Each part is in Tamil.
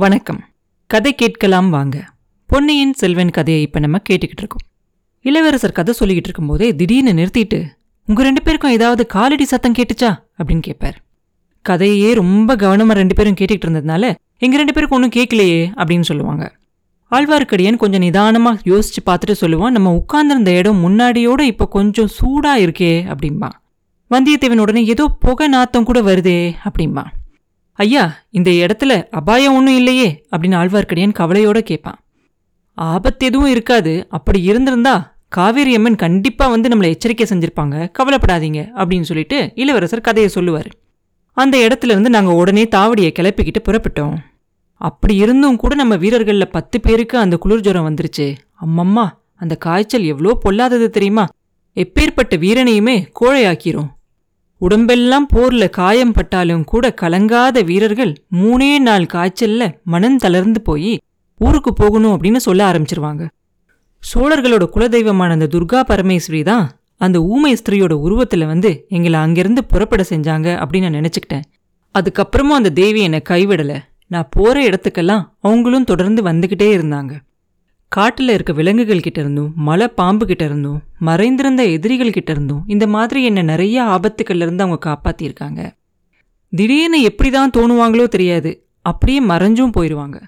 வணக்கம். கதை கேட்கலாம் வாங்க. பொன்னியின் செல்வன் கதையை இப்போ நம்ம கேட்டுக்கிட்டு இருக்கோம். இளவரசர் கதை சொல்லிக்கிட்டு இருக்கும்போதே திடீர்னு நிறுத்திட்டு உங்க ரெண்டு பேருக்கும் ஏதாவது காலடி சத்தம் கேட்டுச்சா? அப்படின்னு கேட்பார். கதையே ரொம்ப கவனமா ரெண்டு பேரும் கேட்டுக்கிட்டு இருந்ததுனால எங்க ரெண்டு பேருக்கும் ஒன்றும் கேட்கலையே அப்படின்னு சொல்லுவாங்க. ஆழ்வார்க்கடியான் கொஞ்சம் நிதானமா யோசிச்சு பார்த்துட்டு சொல்லுவான் நம்ம உட்கார்ந்திருந்த இடம் முன்னாடியோட இப்போ கொஞ்சம் சூடா இருக்கே அப்படிம்பா. வந்தியத்தேவன் உடனே ஏதோ புகை நாத்தம் கூட வருதே அப்படிம்பா. ஐயா இந்த இடத்துல அபாயம் ஒன்றும் இல்லையே அப்படின்னு ஆழ்வார்க்கடியான் கவலையோட கேட்பான் ஆபத்து எதுவும் இருக்காது அப்படி இருந்திருந்தா காவேரி அம்மன் கண்டிப்பாக வந்து நம்மளை எச்சரிக்கை செஞ்சுருப்பாங்க கவலைப்படாதீங்க அப்படின்னு சொல்லிட்டு இளவரசர் கதையை சொல்லுவார். அந்த இடத்துல இருந்து நாங்கள் உடனே தாவடியை கிளப்பிக்கிட்டு புறப்பட்டோம். அப்படி இருந்தும் கூட நம்ம வீரர்களில் பத்து பேருக்கு அந்த குளிர் ஜுரம் வந்துருச்சு. அம்மம்மா அந்த காய்ச்சல் எவ்வளோ பொல்லாதது தெரியுமா? எப்பேற்பட்ட வீரனையுமே கோழையாக்கிறோம் உடம்பெல்லாம் போர்ல காயம் பட்டாலும் கூட கலங்காத வீரர்கள் மூணே நாள் காய்ச்சல்ல மனம் தளர்ந்து போய் ஊருக்கு போகணும் அப்படின்னு சொல்ல ஆரம்பிச்சிருவாங்க. சோழர்களோட குலதெய்வமான அந்த துர்கா பரமேஸ்வரி தான் அந்த ஊமை ஸ்திரீயோட உருவத்துல வந்து எங்களை அங்கிருந்து புறப்பட செஞ்சாங்க அப்படின்னு நான் நினைச்சுக்கிட்டேன். அதுக்கப்புறமும் அந்த தேவி என்னை கைவிடல. நான் போற இடத்துக்கெல்லாம் அவங்களும் தொடர்ந்து வந்துகிட்டே இருந்தாங்க. காட்டில் இருக்க விலங்குகள் கிட்ட இருந்தும் மலை பாம்பு கிட்ட இருந்தும் மறைந்திருந்த எதிரிகள் கிட்ட இருந்தும் இந்த மாதிரி என்ன நிறைய ஆபத்துக்கள்ல இருந்து அவங்க காப்பாத்திருக்காங்க. திடீர்னு எப்படி தான் தோணுவாங்களோ தெரியாது. அப்படியே மறைஞ்சும் போயிடுவாங்க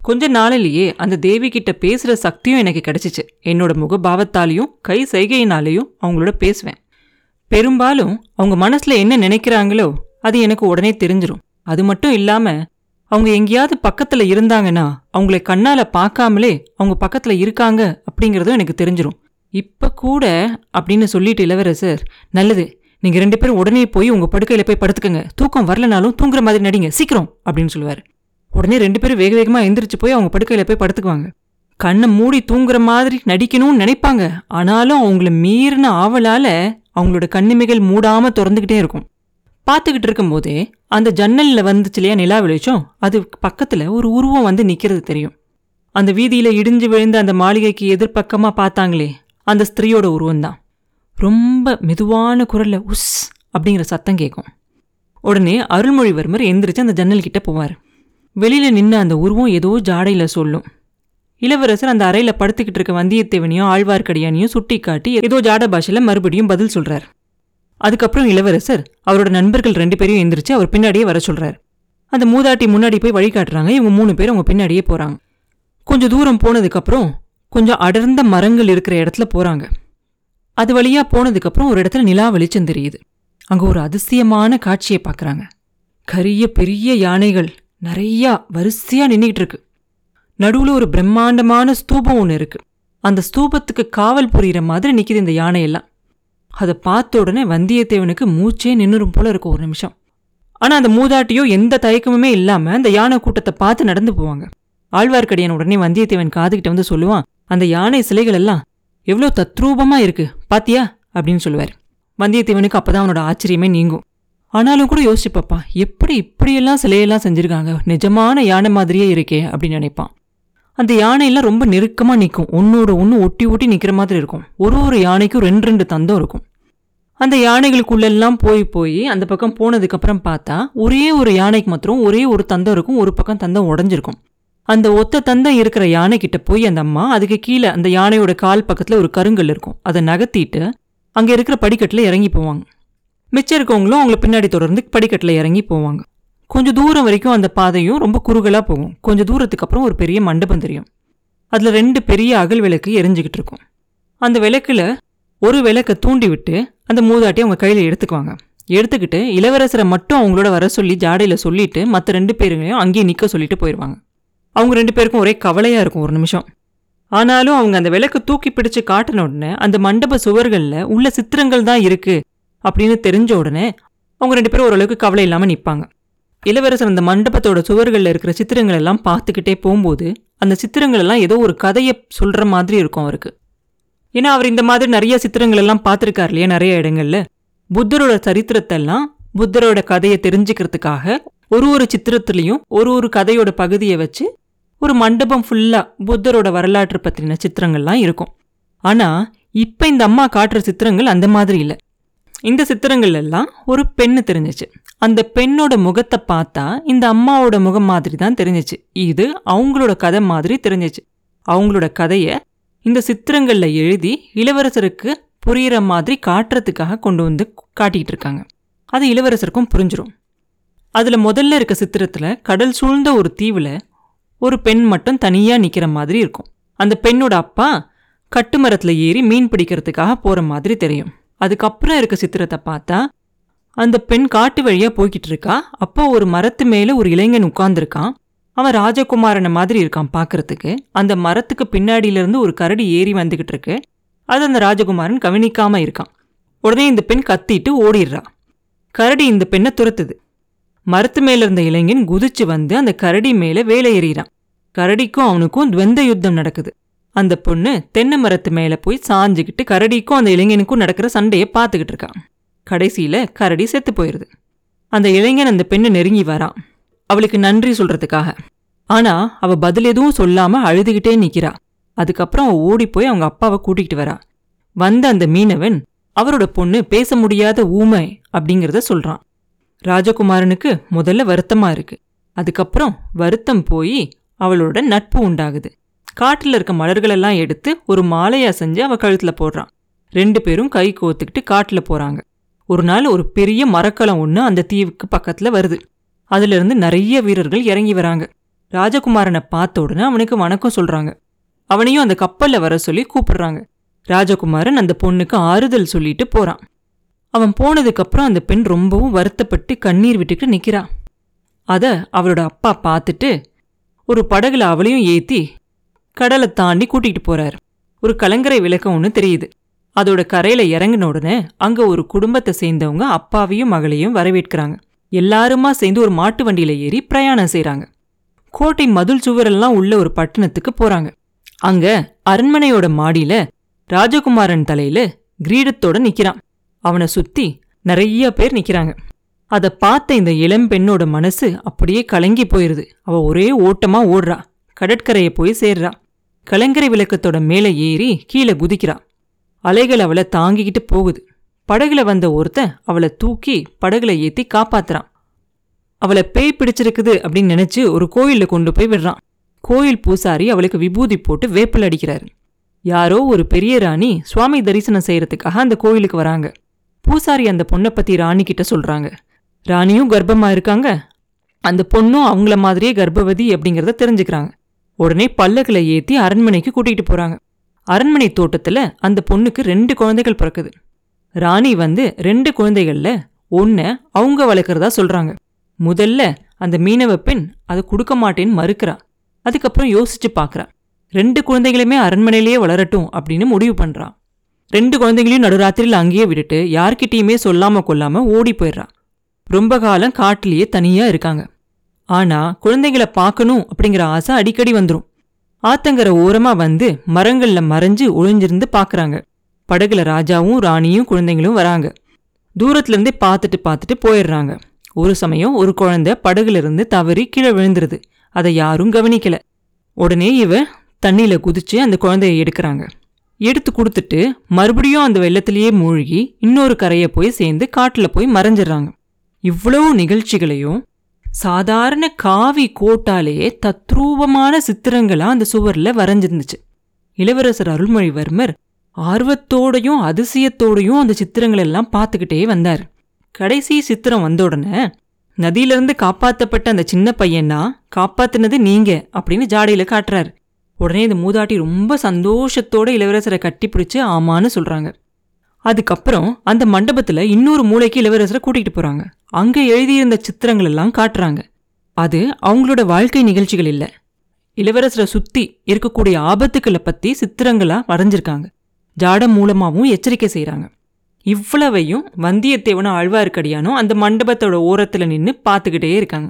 கொஞ்ச நாளிலேயே அந்த தேவி கிட்ட பேசுகிற சக்தியும் எனக்கு கிடைச்சிச்சு. என்னோட முகபாவத்தாலையும் கை சைகையினாலேயும் அவங்களோட பேசுவேன். பெரும்பாலும் அவங்க மனசில் என்ன நினைக்கிறாங்களோ அது எனக்கு உடனே தெரிஞ்சிரும். அது மட்டும் இல்லாமல் அவங்க எங்கேயாவது பக்கத்துல இருந்தாங்கன்னா அவங்களை கண்ணால பார்க்காமலே அவங்க பக்கத்துல இருக்காங்க அப்படிங்கிறதும் எனக்கு தெரிஞ்சிடும் இப்ப கூட அப்படின்னு சொல்லிட்டு இளவரசர் நல்லது நீங்க ரெண்டு பேரும் உடனே போய் உங்க படுக்கையில போய் படுத்துக்கங்க. தூக்கம் வரலனாலும் தூங்குற மாதிரி நடிங்க சீக்கிரம் அப்படின்னு சொல்லுவார். உடனே ரெண்டு பேரும் வேக வேகமா எந்திரிச்சு போய் அவங்க படுக்கையில போய் படுத்துக்குவாங்க. கண்ணை மூடி தூங்குற மாதிரி நடிக்கணும்னு நினைப்பாங்க. ஆனாலும் அவங்கள மீறின ஆவலால அவங்களோட கண்ணிமைகள் மூடாம திறந்துக்கிட்டே இருக்கும். பார்த்துக்கிட்டு இருக்கும்போதே அந்த ஜன்னலில் வந்துச்சு இல்லையா நிலா வெளிச்சம்? அது பக்கத்தில் ஒரு உருவம் வந்து நிற்கிறது தெரியும். அந்த வீதியில் இடிஞ்சு விழுந்த அந்த மாளிகைக்கு எதிர்ப்பக்கமா பார்த்தாங்களே அந்த ஸ்திரீயோட உருவம்தான். ரொம்ப மெதுவான குரலில் உஸ் அப்படிங்கிற சத்தம் கேட்கும் உடனே அருள்மொழிவர்மர் எந்திரிச்சு அந்த ஜன்னல் கிட்ட போவார். வெளியில் நின்று அந்த உருவம் ஏதோ ஜாடையில் சொல்லும். இளவரசர் அந்த அறையில் படுத்துக்கிட்டு இருக்க வந்தியத்தேவனையும் ஆழ்வார்க்கடியானையும் சுட்டி காட்டி ஏதோ ஜாட பாஷையில் மறுபடியும் பதில் சொல்கிறார் அதுக்கப்புறம் இளவரசர் அவரோட நண்பர்கள் ரெண்டு பேரையும் எந்திரிச்சு அவர் பின்னாடியே வர சொல்றாரு. அந்த மூதாட்டி முன்னாடி போய் வழிகாட்டுறாங்க இவங்க மூணு பேர் அவங்க பின்னாடியே போறாங்க. கொஞ்சம் தூரம் போனதுக்கப்புறம் கொஞ்சம் அடர்ந்த மரங்கள் இருக்கிற இடத்துல போறாங்க. அது வழியா போனதுக்கப்புறம் ஒரு இடத்துல நிலா வெளிச்சம் தெரியுது. அங்க ஒரு அதிசயமான காட்சியை பார்க்குறாங்க கரிய பெரிய யானைகள் நிறையா வரிசையா நின்றுக்கிட்டு இருக்கு. நடுவில் ஒரு பிரம்மாண்டமான ஸ்தூபம் ஒன்று இருக்கு. அந்த ஸ்தூபத்துக்கு காவல் புரியிற மாதிரி நிற்கிது இந்த யானையெல்லாம். அதை பார்த்த உடனே வந்தியத்தேவனுக்கு மூச்சே நின்னுரும் போல இருக்கும் ஒரு நிமிஷம். ஆனா அந்த மூதாட்டியோ எந்த தயக்கமுமே இல்லாம அந்த யானை கூட்டத்தை பார்த்து நடந்து போவாங்க. ஆழ்வார்க்கடியான் உடனே வந்தியத்தேவன் காதுகிட்ட வந்து சொல்லுவான் அந்த யானை சிலைகள் எல்லாம் எவ்வளோ தத்ரூபமா இருக்கு பாத்தியா? அப்படின்னு சொல்லுவார். வந்தியத்தேவனுக்கு அப்பதான் அவனோட ஆச்சரியமே நீங்கும். ஆனாலும் கூட யோசிச்சு பார்ப்பான் எப்படி இப்படியெல்லாம் சிலையெல்லாம் செஞ்சுருக்காங்க? நிஜமான யானை மாதிரியே இருக்கே அப்படின்னு நினைப்பான். அந்த யானையெல்லாம் ரொம்ப நெருக்கமாக நிற்கும் ஒன்னோட ஒன்று ஒட்டி ஒட்டி நிற்கிற மாதிரி இருக்கும். ஒரு ஒரு யானைக்கும் ரெண்டு ரெண்டு தந்தம் இருக்கும். அந்த யானைகளுக்குள்ளெல்லாம் போய் போய் அந்த பக்கம் போனதுக்கப்புறம் பார்த்தா ஒரே ஒரு யானைக்கு மாத்திரம் ஒரே ஒரு தந்தம் இருக்கும். ஒரு பக்கம் தந்தம் உடஞ்சிருக்கும். அந்த ஒத்த தந்தம் இருக்கிற யானை கிட்ட போய் அந்த அம்மா அதுக்கு கீழே அந்த யானையோட கால் பக்கத்தில் ஒரு கருங்கல் இருக்கும். அதை நகர்த்திட்டு அங்கே இருக்கிற படிக்கட்டில் இறங்கி போவாங்க. மிச்சம் இருக்கவங்களும் அவங்கள பின்னாடி தொடர்ந்து படிக்கட்டில் இறங்கி போவாங்க. கொஞ்சம் தூரம் வரைக்கும் அந்த பாதையும் ரொம்ப குறுகலாக போகும். கொஞ்சம் தூரத்துக்கு அப்புறம் ஒரு பெரிய மண்டபம் தெரியும். அதில் ரெண்டு பெரிய அகல் விளக்கு எரிஞ்சுக்கிட்டு இருக்கும். அந்த விளக்குல ஒரு விளக்கை தூண்டி விட்டு அந்த மூதாட்டி அவங்க கையில் எடுத்துக்குவாங்க. எடுத்துக்கிட்டு இளவரசரை மட்டும் அவங்களோட வர சொல்லி ஜாடையில் சொல்லிட்டு மற்ற ரெண்டு பேருங்களையும் அங்கேயே நிற்க சொல்லிட்டு போயிடுவாங்க அவங்க ரெண்டு பேருக்கும் ஒரே கவலையாக இருக்கும் ஒரு நிமிஷம். ஆனாலும் அவங்க அந்த விளக்கு தூக்கி பிடிச்சு காட்டின உடனே அந்த மண்டப சுவர்களில் உள்ள சித்திரங்கள் தான் இருக்குது அப்படின்னு தெரிஞ்ச உடனே அவங்க ரெண்டு பேரும் ஓரளவுக்கு கவலை இல்லாமல் நிற்பாங்க இளவரசர் அந்த மண்டபத்தோட சுவர்களில் இருக்கிற சித்திரங்கள் எல்லாம் பார்த்துக்கிட்டே போகும்போது அந்த சித்திரங்கள் எல்லாம் ஏதோ ஒரு கதையை சொல்கிற மாதிரி இருக்கும் அவருக்கு. ஏன்னா அவர் இந்த மாதிரி நிறைய சித்திரங்கள் எல்லாம் பார்த்துருக்கார் இல்லையா நிறைய இடங்கள்ல. புத்தரோட சரித்திரத்தெல்லாம் புத்தரோட கதையை தெரிஞ்சுக்கிறதுக்காக ஒரு ஒரு சித்திரத்துலேயும் ஒரு ஒரு கதையோட பகுதியை வச்சு ஒரு மண்டபம் ஃபுல்லாக புத்தரோட வரலாற்று பற்றின சித்திரங்கள்லாம் இருக்கும். ஆனா இப்போ இந்த அம்மா காட்டுற சித்திரங்கள் அந்த மாதிரி இல்லை. இந்த சித்திரங்கள் எல்லாம் ஒரு பெண்ணு தெரிஞ்சிச்சு. அந்த பெண்ணோட முகத்தை பார்த்தா இந்த அம்மாவோட முகம் மாதிரி தான் தெரிஞ்சிச்சு. இது அவங்களோட கதை மாதிரி தெரிஞ்சிச்சு. அவங்களோட கதையை இந்த சித்திரங்கள்ல எழுதி இளவரசருக்கு புரியிற மாதிரி காட்டுறதுக்காக கொண்டு வந்து காட்டிக்கிட்டு இருக்காங்க. அது இளவரசருக்கும் புரிஞ்சிடும் அதுல முதல்ல இருக்க சித்திரத்துல கடல் சூழ்ந்த ஒரு தீவில் ஒரு பெண் மட்டும் தனியா நிக்கிற மாதிரி இருக்கும். அந்த பெண்ணோட அப்பா கட்டுமரத்துல ஏறி மீன் பிடிக்கிறதுக்காக போற மாதிரி தெரியும். அதுக்கப்புறம் இருக்க சித்திரத்தை பார்த்தா அந்த பெண் காட்டு வழியா போய்கிட்டு இருக்கா? அப்போ ஒரு மரத்து மேல ஒரு இளைஞன் உட்கார்ந்துருக்கான். அவன் ராஜகுமாரனை மாதிரி இருக்கான் பார்க்கறதுக்கு அந்த மரத்துக்கு பின்னாடியில இருந்து ஒரு கரடி ஏறி வந்துகிட்டு இருக்கு. அது அந்த ராஜகுமாரன் கவனிக்காம இருக்கான். உடனே இந்த பெண் கத்திட்டு ஓடிடுறா கரடி இந்த பெண்ணை துரத்துது. மரத்து மேல இருந்த இளைஞன் குதிச்சு வந்து அந்த கரடி மேல வேலை எறிகிறான் கரடிக்கும் அவனுக்கும் துவந்த யுத்தம் நடக்குது. அந்த பொண்ணு தென்னை மரத்து மேல போய் சாஞ்சுக்கிட்டு கரடிக்கும் அந்த இளைஞனுக்கும் நடக்கிற சண்டையை பார்த்துக்கிட்டு இருக்கான். கடைசியில கரடி செத்து போயிடுது அந்த இளைஞன் அந்த பெண்ணை நெருங்கி வரான் அவளுக்கு நன்றி சொல்றதுக்காக. ஆனா அவ பதில் எதுவும் சொல்லாம அழுதுகிட்டே நிற்கிறா அதுக்கப்புறம் அவள் ஓடி போய் அவங்க அப்பாவை கூட்டிகிட்டு வரா. வந்த அந்த மீனவன் அவரோட பொண்ணு பேச முடியாத ஊமை அப்படிங்கிறத சொல்றான். ராஜகுமாரனுக்கு முதல்ல வருத்தமா இருக்கு. அதுக்கப்புறம் வருத்தம் போய் அவளோட நட்பு உண்டாகுது. காட்டுல இருக்க மலர்களெல்லாம் எடுத்து ஒரு மாலையா செஞ்சு அவ கழுத்துல போடுறான். ரெண்டு பேரும் கை கோத்துக்கிட்டு காட்டுல போறாங்க. ஒரு நாள் ஒரு பெரிய மரக்கலம் ஒன்று அந்த தீவுக்கு பக்கத்துல வருது. அதுல இருந்து நிறைய வீரர்கள் இறங்கி வராங்க. ராஜகுமாரனை பார்த்த உடனே அவனுக்கு வணக்கம் சொல்றாங்க. அவனையும் அந்த கப்பலில் வர சொல்லி கூப்பிடுறாங்க. ராஜகுமாரன் அந்த பொண்ணுக்கு ஆறுதல் சொல்லிட்டு போறான். அவன் போனதுக்கப்புறம் அந்த பெண் ரொம்பவும் வருத்தப்பட்டு கண்ணீர் விட்டுக்கிட்டு நிற்கிறான் அத அவளோட அப்பா பார்த்துட்டு ஒரு படகுல அவளையும் ஏத்தி கடலை தாண்டி கூட்டிகிட்டு போறாரு. ஒரு கலங்கரை விளக்கம் ஒன்று தெரியுது. அதோட கரையில இறங்கின உடனே அங்க ஒரு குடும்பத்தை சேர்ந்தவங்க அப்பாவையும் மகளையும் வரவேற்கிறாங்க. எல்லாருமா சேர்ந்து ஒரு மாட்டு வண்டியில ஏறி பிரயாணம் செய்றாங்க. கோட்டை மதுள் சுவரெல்லாம் உள்ள ஒரு பட்டணத்துக்கு போறாங்க. அங்க அரண்மனையோட மாடியில ராஜகுமாரன் தலையில கிரீடத்தோட நிக்கிறான். அவனை சுத்தி நிறைய பேர் நிக்கிறாங்க. அதை பார்த்த இந்த இளம் பெண்ணோட மனசு அப்படியே கலங்கி போயிருது. அவ ஒரே ஓட்டமா ஓடுறா. கடற்கரையை போய் சேர்றா. கலங்கரை விளக்கத்தோட மேலே ஏறி கீழே குதிக்கிறா. அலைகள் அவளை தாங்கிக்கிட்டு போகுது. படகுல வந்த ஒருத்தன் அவளை தூக்கி படகுல ஏத்தி காப்பாத்துறான். அவளை பேய் பிடிச்சிருக்குது அப்படின்னு நினைச்சு ஒரு கோயிலில் கொண்டு போய் விடுறான். கோயில் பூசாரி அவளுக்கு விபூதி போட்டு வேப்பல் அடிக்கிறாரு. யாரோ ஒரு பெரிய ராணி சுவாமி தரிசனம் செய்யறதுக்காக அந்த கோயிலுக்கு வராங்க. பூசாரி அந்த பொண்ணை பத்தி ராணி கிட்ட சொல்றாங்க. ராணியும் கர்ப்பமா இருக்காங்க. அந்த பொண்ணும் அவங்கள மாதிரியே கர்ப்பவதி அப்படிங்கிறத தெரிஞ்சுக்கிறாங்க. உடனே பல்லக்குல ஏத்தி அரண்மனைக்கு கூட்டிகிட்டு போறாங்க. அரண்மனை தோட்டத்துல அந்த பொண்ணுக்கு ரெண்டு குழந்தைகள் பிறக்குது. ராணி வந்து ரெண்டு குழந்தைகள்ல ஒன்ன அவங்க வளர்க்கறதா சொல்றாங்க. முதல்ல அந்த மீனவ பெண் அதை கொடுக்க மாட்டேன்னு மறுக்கிறா. அதுக்கப்புறம் யோசிச்சு பார்க்குறா ரெண்டு குழந்தைகளுமே அரண்மனையிலேயே வளரட்டும் அப்படின்னு முடிவு பண்ணுறா ரெண்டு குழந்தைகளையும் நடுராத்திரியில் அங்கேயே விட்டுட்டு யார்கிட்டயுமே சொல்லாம கொல்லாம ஓடி போயிடுறா. ரொம்ப காலம் காட்டிலேயே தனியா இருக்காங்க. ஆனா குழந்தைங்களை பார்க்கணும் அப்படிங்கிற ஆசை அடிக்கடி வந்துடும் ஆத்தங்கரை ஓரமா வந்து மரங்கள்ல மறைஞ்சு ஒளிஞ்சிருந்து பாக்குறாங்க. படகுல ராஜாவும் ராணியும் குழந்தைங்களும் வராங்க. தூரத்துல இருந்தே பார்த்துட்டு பார்த்துட்டு போயிடுறாங்க. ஒரு சமயம் ஒரு குழந்தை படகுல இருந்து தவறி கீழே விழுந்துருது. அதை யாரும் கவனிக்கல. உடனே இவ தண்ணியில குதிச்சு அந்த குழந்தைய எடுக்கிறாங்க. எடுத்து கொடுத்துட்டு மறுபடியும் அந்த வெள்ளத்திலேயே மூழ்கி இன்னொரு கரையை போய் சேர்ந்து காட்டுல போய் மறைஞ்சிடுறாங்க. இவ்வளவு நிகழ்ச்சிகளையும் சாதாரண காவி கோட்டாலேயே தத்ரூபமான சித்திரங்களா அந்த சுவர்ல வரைஞ்சிருந்துச்சு. இளவரசர் அருள்மொழிவர்மர் ஆர்வத்தோடையும் அதிசயத்தோடையும் அந்த சித்திரங்கள் எல்லாம் பார்த்துக்கிட்டே வந்தார். கடைசி சித்திரம் வந்த உடனே நதியிலிருந்து காப்பாத்தப்பட்ட அந்த சின்ன பையனா காப்பாத்துனது நீங்க அப்படின்னு ஜாடையில காட்டுறாரு. உடனே இந்த மூதாட்டி ரொம்ப சந்தோஷத்தோட இளவரசரை கட்டிப்பிடிச்சு ஆமான்னு சொல்றாங்க. அதுக்கப்புறம் அந்த மண்டபத்தில் இன்னொரு மூளைக்கு இளவரசரை கூட்டிகிட்டு போகிறாங்க அங்கே எழுதியிருந்த சித்திரங்கள் எல்லாம் காட்டுறாங்க. அது அவங்களோட வாழ்க்கை நிகழ்ச்சிகள் இல்லை. இளவரசரை சுற்றி இருக்கக்கூடிய ஆபத்துக்களை பற்றி சித்திரங்களாக வரைஞ்சிருக்காங்க. ஜாடம் மூலமாகவும் எச்சரிக்கை செய்கிறாங்க இவ்வளவையும் வந்தியத்தேவனும் ஆழ்வார்க்கடியானும் அந்த மண்டபத்தோட ஓரத்தில் நின்று பார்த்துக்கிட்டே இருக்காங்க.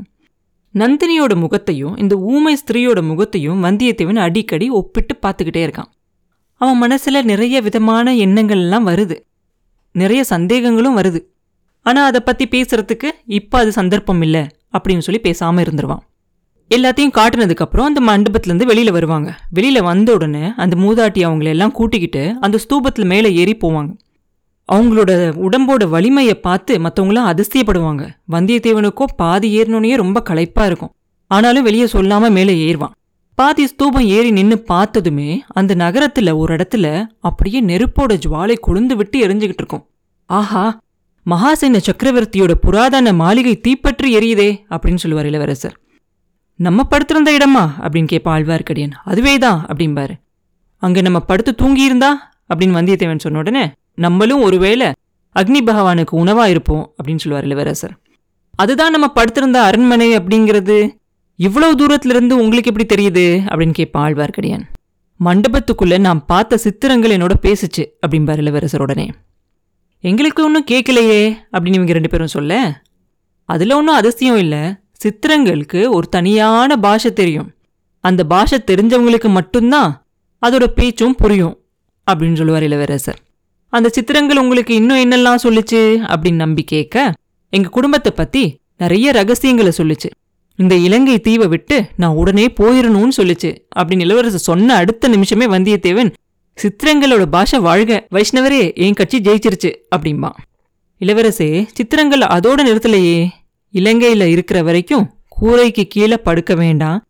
நந்தினியோட முகத்தையும் இந்த ஊமை ஸ்திரீயோட முகத்தையும் வந்தியத்தேவன் அடிக்கடி ஒப்பிட்டு பார்த்துக்கிட்டே இருக்கான். அவன் மனசில் நிறைய விதமான எண்ணங்கள்லாம் வருது. நிறைய சந்தேகங்களும் வருது. ஆனால் அதை பற்றி பேசுறதுக்கு இப்போ அது சந்தர்ப்பம் இல்லை அப்படின்னு சொல்லி பேசாமல் இருந்துருவான். எல்லாத்தையும் காட்டினதுக்கப்புறம் அந்த மண்டபத்துலேருந்து வெளியில் வருவாங்க. வெளியில் வந்த உடனே அந்த மூதாட்டி அவங்கள எல்லாம் கூட்டிக்கிட்டு அந்த ஸ்தூபத்தில் மேலே ஏறி போவாங்க. அவங்களோட உடம்போட வலிமையை பார்த்து மற்றவங்களாம் அதிசயப்படுவாங்க. வந்தியத்தேவனுக்கோ பாதி ஏறினோடனே ரொம்ப களைப்பாக இருக்கும். ஆனாலும் வெளியே சொல்லாமல் மேலே ஏறுவான். பாதி ஸ்தூபம் ஏறி நின்னு பார்த்ததுமே அந்த நகரத்துல ஒரு இடத்துல அப்படியே நெருப்போட ஜுவாலை கொழுந்து விட்டு எரிஞ்சுக்கிட்டு இருக்கும். ஆஹா மகாசேன சக்கரவர்த்தியோட புராதன மாளிகை தீப்பற்றி எரியுதே அப்படின்னு சொல்லுவார் இளவரசர். நம்ம படுத்திருந்த இடமா அப்படின்னு கேட்பா ஆழ்வார்க்கடியன். அதுவே தான் அப்படிம்பாரு. அங்க நம்ம படுத்து தூங்கியிருந்தா அப்படின்னு வந்தியத்தேவன் சொன்ன உடனே நம்மளும் ஒருவேளை அக்னி பகவானுக்கு உணவா இருப்போம் அப்படின்னு சொல்லுவார் இளவரசர். அதுதான் நம்ம படுத்திருந்த அரண்மனை அப்படிங்கிறது. இவ்வளவு தூரத்திலிருந்து உங்களுக்கு எப்படி தெரியுது? அப்படின்னு கேட்பான் ஆழ்வார்க்கடியான் மண்டபத்துக்குள்ள நான் பார்த்த சித்திரங்கள் என்னோட பேசுச்சு அப்படிம்பார் இளவரசர் உடனே. எங்களுக்கு ஒன்றும் கேட்கலையே அப்படின்னு இவங்க ரெண்டு பேரும் சொல்ல. அதில் ஒன்றும் அதிசயம் இல்லை. சித்திரங்களுக்கு ஒரு தனியான பாஷை தெரியும். அந்த பாஷை தெரிஞ்சவங்களுக்கு மட்டும்தான் அதோட பேச்சும் புரியும் அப்படின்னு சொல்லுவார் இளவரசர். அந்த சித்திரங்கள் உங்களுக்கு இன்னும் என்னெல்லாம் சொல்லுச்சு? அப்படின்னு நம்பி கேட்க எங்கள் குடும்பத்தை பற்றி நிறைய ரகசியங்களை சொல்லுச்சு. இந்த இலங்கை தீவை விட்டு நான் உடனே போயிடணும்னு சொல்லிச்சு அப்படின்னு இளவரசர் சொன்ன அடுத்த நிமிஷமே வந்தியத்தேவன் சித்திரங்களோட பாஷை வாழ்க வைஷ்ணவரே என் கட்சி ஜெயிச்சிருச்சு அப்படிம்பான் இளவரசே சித்திரங்கள் அதோட நிறுத்தலையே. இலங்கையில் இருக்கிற வரைக்கும் கூரைக்கு கீழே படுக்க வேண்டாம்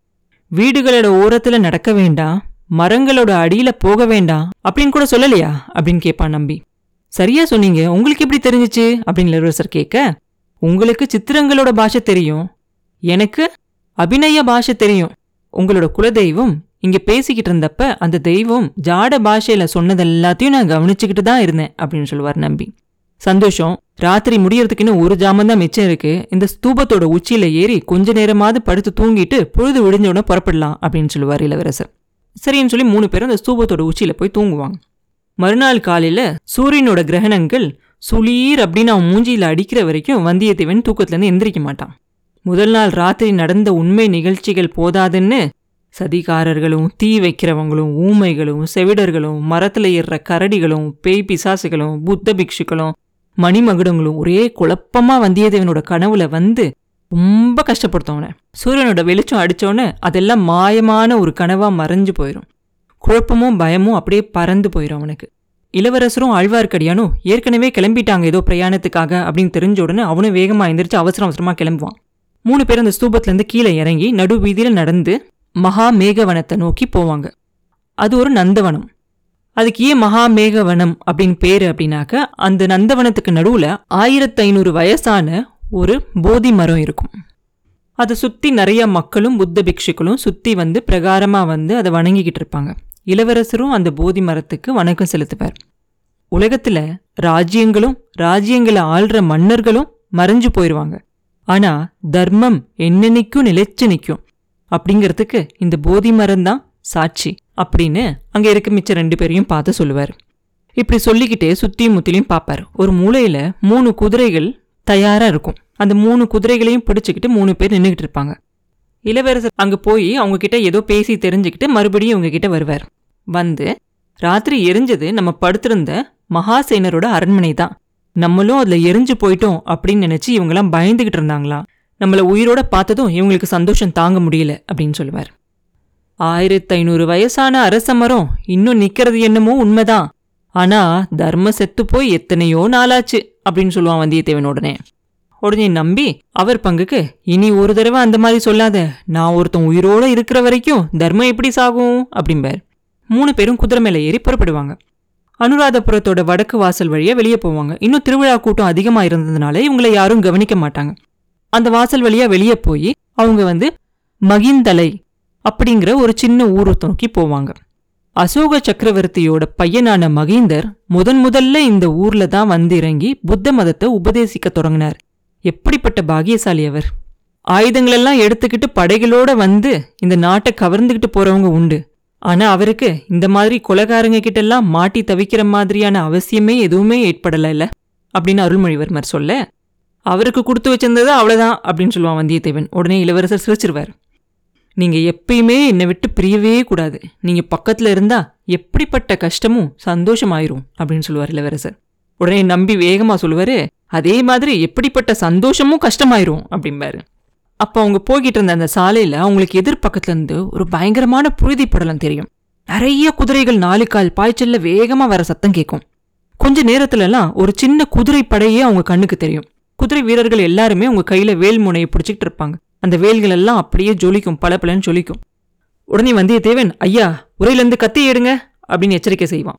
வீடுகளோட ஓரத்தில் நடக்க வேண்டாம் மரங்களோட அடியில் போக வேண்டாம் அப்படின்னு கூட சொல்லலையா? அப்படின்னு கேட்பான் நம்பி. சரியா சொன்னீங்க. உங்களுக்கு எப்படி தெரிஞ்சுச்சு? அப்படின்னு இளவரசர் கேட்க உங்களுக்கு சித்திரங்களோட பாஷை தெரியும். எனக்கு அபிநய பாஷை தெரியும். உங்களோட குலதெய்வம் இங்க பேசிக்கிட்டு இருந்தப்ப அந்த தெய்வம் ஜாட பாஷையில சொன்னது எல்லாத்தையும் நான் கவனிச்சுக்கிட்டு தான் இருந்தேன் அப்படின்னு சொல்லுவார் நம்பி. சந்தோஷம். ராத்திரி முடியறதுக்கு இன்னும் ஒரு ஜாமம் தான் மிச்சம் இருக்கு. இந்த ஸ்தூபத்தோட உச்சியில ஏறி கொஞ்ச நேரமாவது படுத்து தூங்கிட்டு பொழுது விடிஞ்ச உடனே புறப்படலாம் அப்படின்னு சொல்லுவார் இளவரசர். சரின்னு சொல்லி மூணு பேரும் அந்த ஸ்தூபத்தோட உச்சியில போய் தூங்குவாங்க. மறுநாள் காலையில சூரியனோட கிரகணங்கள் சுளீர் அப்படின்னு அவன் மூஞ்சியில அடிக்கிற வரைக்கும் வந்தியத்தேவன் தூக்கத்துலேருந்து எந்திரிக்க மாட்டான். முதல் நாள் ராத்திரி நடந்த உண்மை நிகழ்ச்சிகள் போதாதுன்னு சதிகாரர்களும் தீ வைக்கிறவங்களும் ஊமைகளும் செவிடர்களும் மரத்துல ஏறுற கரடிகளும் பேய் பிசாசுகளும் புத்த பிக்ஷுக்களும் மணிமகுடங்களும் ஒரே குழப்பமா வந்தியத்தேவனோட கனவுல வந்து ரொம்ப கஷ்டப்படுத்தவன. சூரியனோட வெளிச்சம் அடிச்சோன்னே அதெல்லாம் மாயமான ஒரு கனவா மறைஞ்சு போயிடும் குழப்பமும் பயமும் அப்படியே பறந்து போயிடும் அவனுக்கு. இளவரசரும் ஆழ்வார்க்கடியானும் ஏற்கனவே கிளம்பிட்டாங்க ஏதோ பிரயாணத்துக்காக அப்படின்னு தெரிஞ்ச உடனே அவனும் வேகமாக எந்திரிச்சு அவசர அவசரமா கிளம்புவான். மூணு பேர் அந்த ஸ்தூபத்திலேருந்து கீழே இறங்கி நடு வீதியில் நடந்து மகா மேகவனத்தை நோக்கி போவாங்க. அது ஒரு நந்தவனம். அதுக்கு ஏன் மகா மேகவனம் அப்படின்னு பேர் அப்படின்னாக்க அந்த நந்தவனத்துக்கு நடுவில் ஆயிரத்தி ஐநூறு வயசான ஒரு போதி மரம் இருக்கும். அதை சுற்றி நிறைய மக்களும் புத்த பிக்ஷுக்களும் சுற்றி வந்து பிரகாரமாக வந்து அதை வணங்கிக்கிட்டு இருப்பாங்க. இளவரசரும் அந்த போதி மரத்துக்கு வணக்கம் செலுத்துவார். உலகத்தில் ராஜ்யங்களும் ராஜ்யங்களை ஆள்ற மன்னர்களும் மறைஞ்சு போயிடுவாங்க ஆனா தர்மம் என்னென்னைக்கும் நிலைச்சு நிற்கும். அப்படிங்கிறதுக்கு இந்த போதி மரம் தான் சாட்சி அப்படின்னு அங்க இருக்க மிச்ச ரெண்டு பேரையும் பார்த்து சொல்லுவார். இப்படி சொல்லிக்கிட்டே சுத்தியும் முத்திலையும் பார்ப்பார். ஒரு மூலையில மூணு குதிரைகள் தயாரா இருக்கும். அந்த மூணு குதிரைகளையும் பிடிச்சிக்கிட்டு மூணு பேர் நின்றுகிட்டு இருப்பாங்க. இளவரசர் அங்கே போய் அவங்க கிட்ட ஏதோ பேசி தெரிஞ்சுக்கிட்டு மறுபடியும் அவங்க கிட்ட வருவார். வந்து ராத்திரி எரிஞ்சது நம்ம படுத்திருந்த மகாசேனரோட அரண்மனை தான் நம்மளும் அதில் எரிஞ்சு போயிட்டோம் அப்படின்னு நினச்சி இவங்கெல்லாம் பயந்துக்கிட்டு இருந்தாங்களாம் நம்மளை உயிரோட பார்த்ததும் இவங்களுக்கு சந்தோஷம் தாங்க முடியல அப்படின்னு சொல்லுவார். ஆயிரத்தி ஐநூறு வயசான அரச மரம் இன்னும் நிற்கிறது என்னமோ உண்மைதான். ஆனால் தர்ம செத்து போய் எத்தனையோ நாளாச்சு அப்படின்னு சொல்லுவான் வந்தியத்தேவன் உடனே. உடனே நம்பி அவர் பங்குக்கு இனி ஒரு தடவை அந்த மாதிரி சொல்லாத. நான் ஒருத்தன் உயிரோட இருக்கிற வரைக்கும் தர்மம் எப்படி சாகும்? அப்படிம்பார். மூணு பேரும் குதிரை மேலே ஏறி புறப்படுவாங்க. அனுராதபுரத்தோட வடக்கு வாசல் வழியா வெளியே போவாங்க. இன்னும் திருவிழா கூட்டம் அதிகமா இருந்ததுனால இவங்களை யாரும் கவனிக்க மாட்டாங்க. அந்த வாசல் வழியா வெளியே போய் அவங்க வந்து மகிந்தலை அப்படிங்கிற ஒரு சின்ன ஊரை நோக்கி போவாங்க. அசோக சக்கரவர்த்தியோட பையனான மகிந்தர் முதன் முதல்ல இந்த ஊர்ல தான் வந்து இறங்கி புத்த மதத்தை உபதேசிக்க தொடங்கினார். எப்படிப்பட்ட பாகியசாலி அவர். ஆயுதங்களெல்லாம் எடுத்துக்கிட்டு படைகளோட வந்து இந்த நாட்டை கவர்ந்துகிட்டு போறவங்க உண்டு. ஆனா அவருக்கு இந்த மாதிரி கொலகாரங்க கிட்டெல்லாம் மாட்டி தவிக்கிற மாதிரியான அவசியமே எதுவுமே ஏற்படலை இல்லை அப்படின்னு அருள்மொழிவர்மர் சொல்ல அவருக்கு கொடுத்து வச்சிருந்தது அவ்வளோதான் அப்படின்னு சொல்லுவான் வந்தியத்தேவன். உடனே இளவரசர் சிரிச்சிருவார். நீங்கள் எப்பயுமே என்னை விட்டு பிரியவே கூடாது. நீங்கள் பக்கத்தில் இருந்தால் எப்படிப்பட்ட கஷ்டமும் சந்தோஷமாயிரும் அப்படின்னு சொல்லுவார் இளவரசர். உடனே நம்பி வேகமாக சொல்லுவார் அதே மாதிரி எப்படிப்பட்ட சந்தோஷமும் கஷ்டமாயிரும் அப்படிம்பாரு. அப்போ அவங்க போய்கிட்டு இருந்த அந்த சாலையில் அவங்களுக்கு எதிர்பக்கத்துலேருந்து ஒரு பயங்கரமான புழுதி படலம் தெரியும். நிறைய குதிரைகள் நாலு கால் பாய்ச்சல்ல வேகமாக வர சத்தம் கேட்கும் கொஞ்ச நேரத்துலலாம் ஒரு சின்ன குதிரை படையே அவங்க கண்ணுக்கு தெரியும். குதிரை வீரர்கள் எல்லாருமே அவங்க கையில் வேல் முனையை பிடிச்சிக்கிட்டு இருப்பாங்க. அந்த வேல்கள் எல்லாம் அப்படியே ஜொலிக்கும் பளபளன்னு ஜொலிக்கும். உடனே வந்தியத்தேவன் ஐயா உரையிலேருந்து கத்தி எடுங்க அப்படின்னு எச்சரிக்கை செய்வான்.